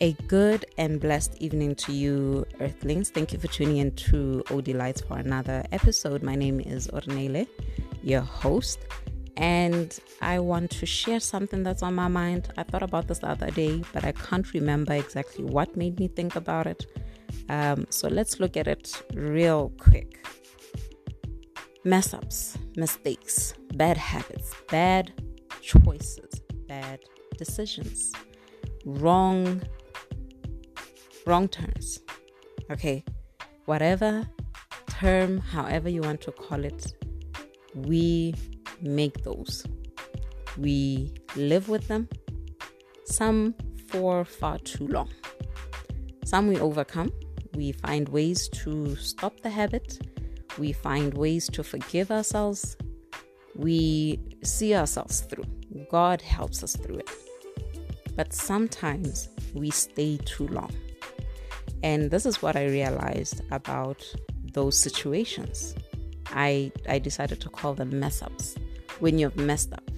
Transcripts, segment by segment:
A good and blessed evening to you, Earthlings. Thank you for tuning in to OD Lights for another episode. My name is Ornele, your host, and I want to share something that's on my mind. I thought about this the other day, but I can't remember exactly what made me think about it. Um, so let's look at it real quick. Mess ups, mistakes, bad habits, bad choices, bad decisions, wrong wrong turns. Okay, whatever term, however you want to call it, we make those. We live with them, some for far too long. Some we overcome. We find ways to stop the habit. We find ways to forgive ourselves. We see ourselves through. God helps us through it. But sometimes we stay too long. And this is what I realized about those situations. I I decided to call them mess ups. When you've messed up.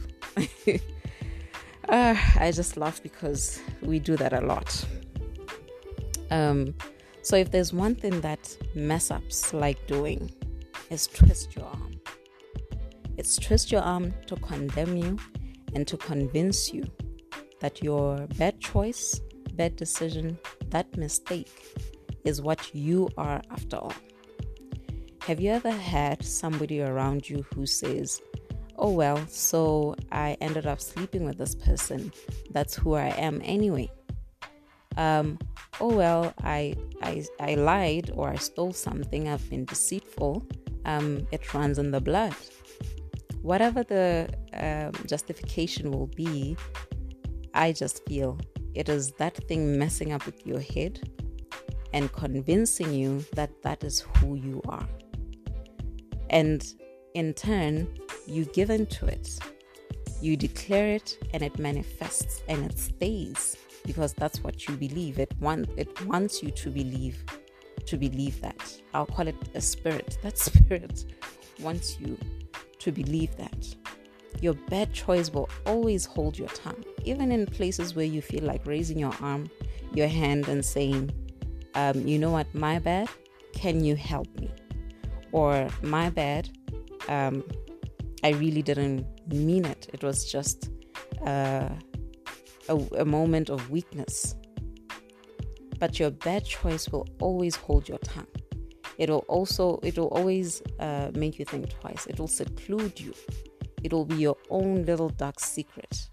uh, I just laugh because we do that a lot. Um, so if there's one thing that mess ups like doing, is twist your arm. It's twist your arm to condemn you and to convince you that your bad choice, bad decision, that mistake is what you are after all. Have you ever had somebody around you who says, Oh, well, so I ended up sleeping with this person. That's who I am anyway. Um, oh, well, I, I, I lied or I stole something. I've been deceitful. Um, it runs in the blood. Whatever the um, justification will be, I just feel it is that thing messing up with your head and convincing you that that is who you are. And in turn, you give into it. You declare it and it manifests and it stays because that's what you believe. It want it wants you to believe to believe that. I'll call it a spirit. That spirit wants you to believe that. Your bad choice will always hold your tongue, even in places where you feel like raising your arm, your hand, and saying, um, You know what, my bad, can you help me? Or, My bad, um, I really didn't mean it. It was just uh, a, a moment of weakness. But your bad choice will always hold your tongue it'll also it will always uh, make you think twice it will seclude you it'll be your own little dark secret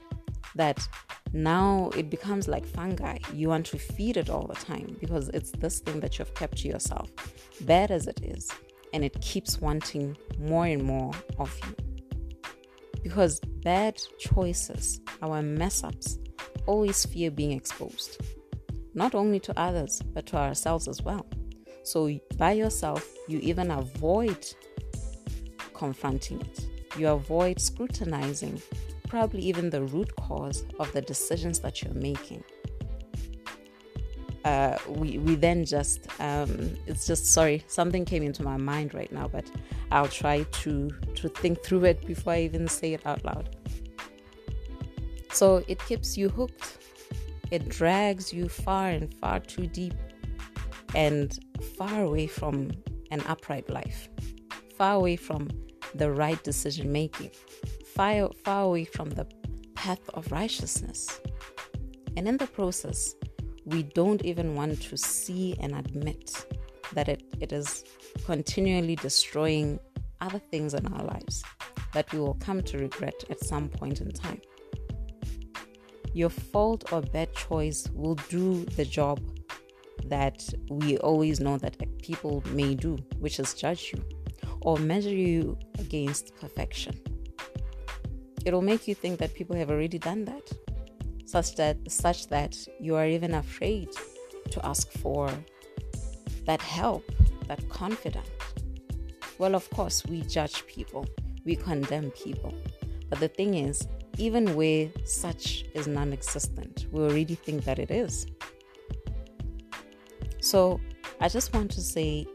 that now it becomes like fungi. You want to feed it all the time because it's this thing that you've kept to yourself, bad as it is, and it keeps wanting more and more of you. Because bad choices, our mess ups, always fear being exposed, not only to others, but to ourselves as well. So, by yourself, you even avoid confronting it you avoid scrutinizing probably even the root cause of the decisions that you're making. Uh, we, we then just um, it's just sorry something came into my mind right now but i'll try to to think through it before i even say it out loud so it keeps you hooked it drags you far and far too deep and far away from an upright life far away from the right decision making, far, far away from the path of righteousness. And in the process, we don't even want to see and admit that it, it is continually destroying other things in our lives that we will come to regret at some point in time. Your fault or bad choice will do the job that we always know that people may do, which is judge you or measure you against perfection. It'll make you think that people have already done that, such that such that you are even afraid to ask for that help, that confidence. Well, of course, we judge people, we condemn people. But the thing is, even where such is non existent, we already think that it is. So I just want to say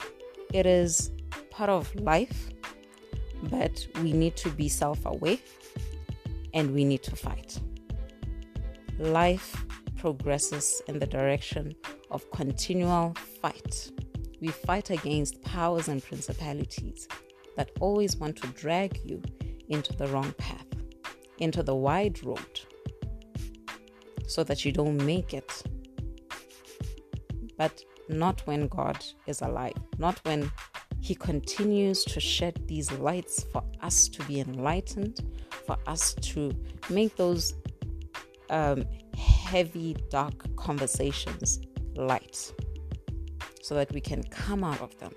it is part of life, but we need to be self aware and we need to fight. Life progresses in the direction of continual fight. We fight against powers and principalities that always want to drag you into the wrong path, into the wide road, so that you don't make it. But not when God is alive, not when He continues to shed these lights for us to be enlightened, for us to make those um, heavy, dark conversations light so that we can come out of them.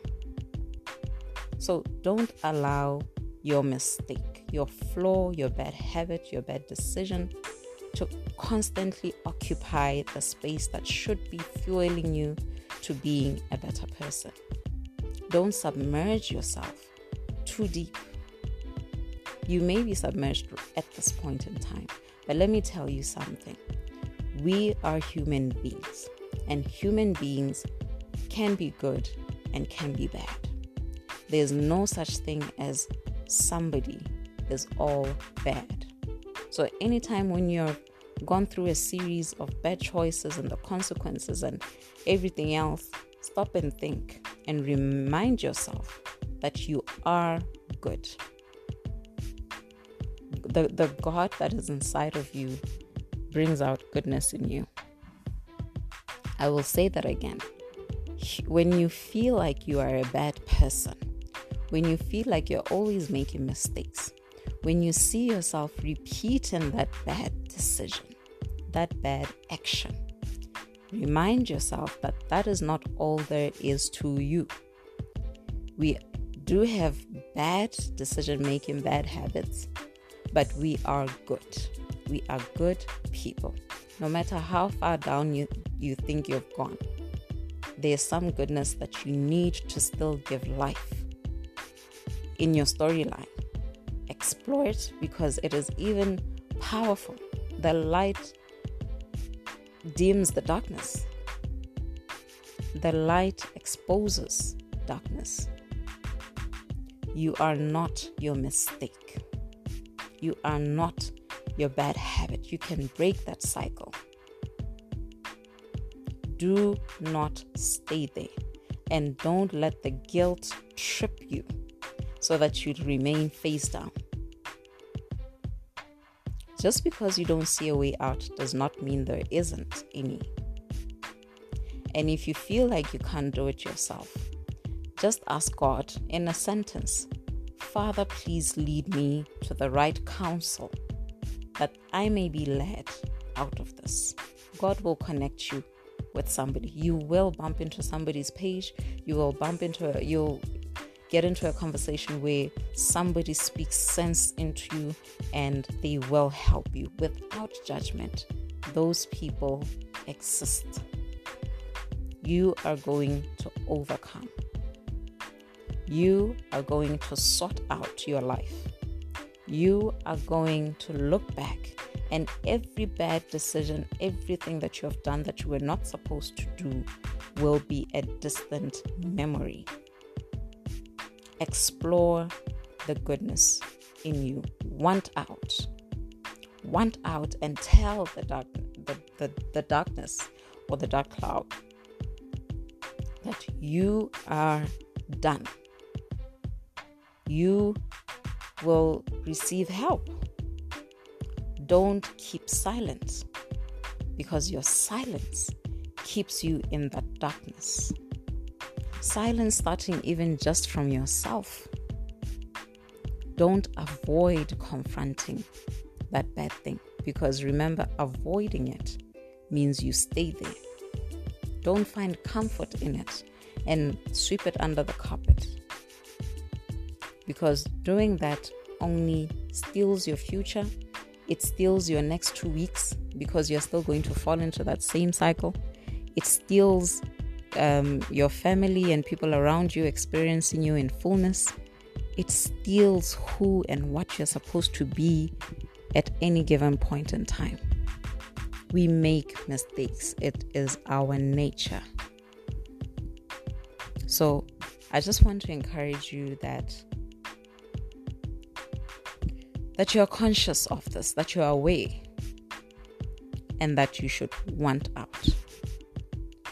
So don't allow your mistake, your flaw, your bad habit, your bad decision to constantly occupy the space that should be fueling you to being a better person. Don't submerge yourself too deep. You may be submerged at this point in time, but let me tell you something. We are human beings, and human beings can be good and can be bad. There's no such thing as somebody is all bad. So, anytime when you're gone through a series of bad choices and the consequences and everything else, stop and think and remind yourself that you are good. The, the God that is inside of you brings out goodness in you. I will say that again. When you feel like you are a bad person, when you feel like you're always making mistakes, when you see yourself repeating that bad decision, that bad action, remind yourself that that is not all there is to you. We do have bad decision making, bad habits, but we are good. We are good people. No matter how far down you, you think you've gone, there's some goodness that you need to still give life in your storyline. Explore it because it is even powerful. The light dims the darkness, the light exposes darkness. You are not your mistake. You are not your bad habit. You can break that cycle. Do not stay there and don't let the guilt trip you so that you remain face down. Just because you don't see a way out does not mean there isn't any. And if you feel like you can't do it yourself, just ask God in a sentence Father, please lead me to the right counsel that I may be led out of this. God will connect you with somebody. You will bump into somebody's page. You will bump into you'll get into a conversation where somebody speaks sense into you and they will help you without judgment. Those people exist. You are going to overcome. You are going to sort out your life you are going to look back and every bad decision, everything that you have done that you were not supposed to do, will be a distant memory. Explore the goodness in you. Want out. Want out and tell the dark the, the, the darkness or the dark cloud that you are done. You will receive help. Don't keep silent because your silence keeps you in that darkness. Silence starting even just from yourself. Don't avoid confronting that bad thing because remember, avoiding it means you stay there. Don't find comfort in it and sweep it under the carpet because doing that only steals your future. It steals your next two weeks because you're still going to fall into that same cycle. It steals um, your family and people around you experiencing you in fullness. It steals who and what you're supposed to be at any given point in time. We make mistakes, it is our nature. So, I just want to encourage you that that you are conscious of this, that you are aware. and that you should want out.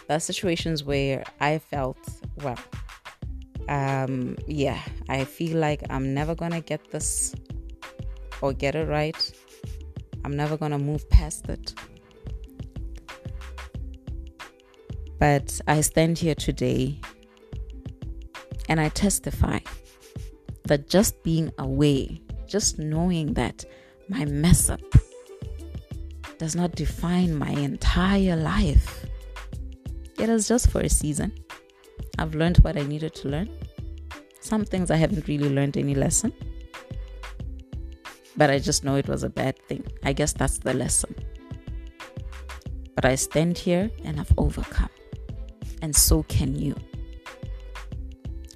Are situations where I felt, well, um, yeah, I feel like I'm never gonna get this or get it right. I'm never gonna move past it. But I stand here today and I testify that just being away, just knowing that my mess up does not define my entire life. It is just for a season. I've learned what I needed to learn. Some things I haven't really learned any lesson. But I just know it was a bad thing. I guess that's the lesson. But I stand here and I've overcome. And so can you.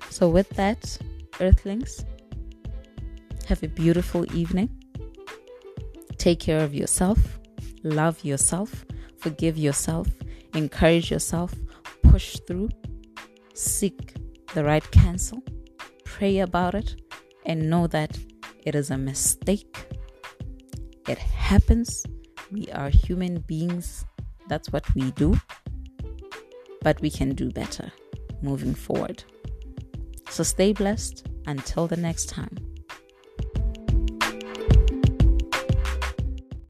So, with that, Earthlings, have a beautiful evening. Take care of yourself, love yourself, forgive yourself, encourage yourself, push through, seek the right counsel, pray about it, and know that it is a mistake. It happens. We are human beings. That's what we do. But we can do better moving forward. So stay blessed until the next time.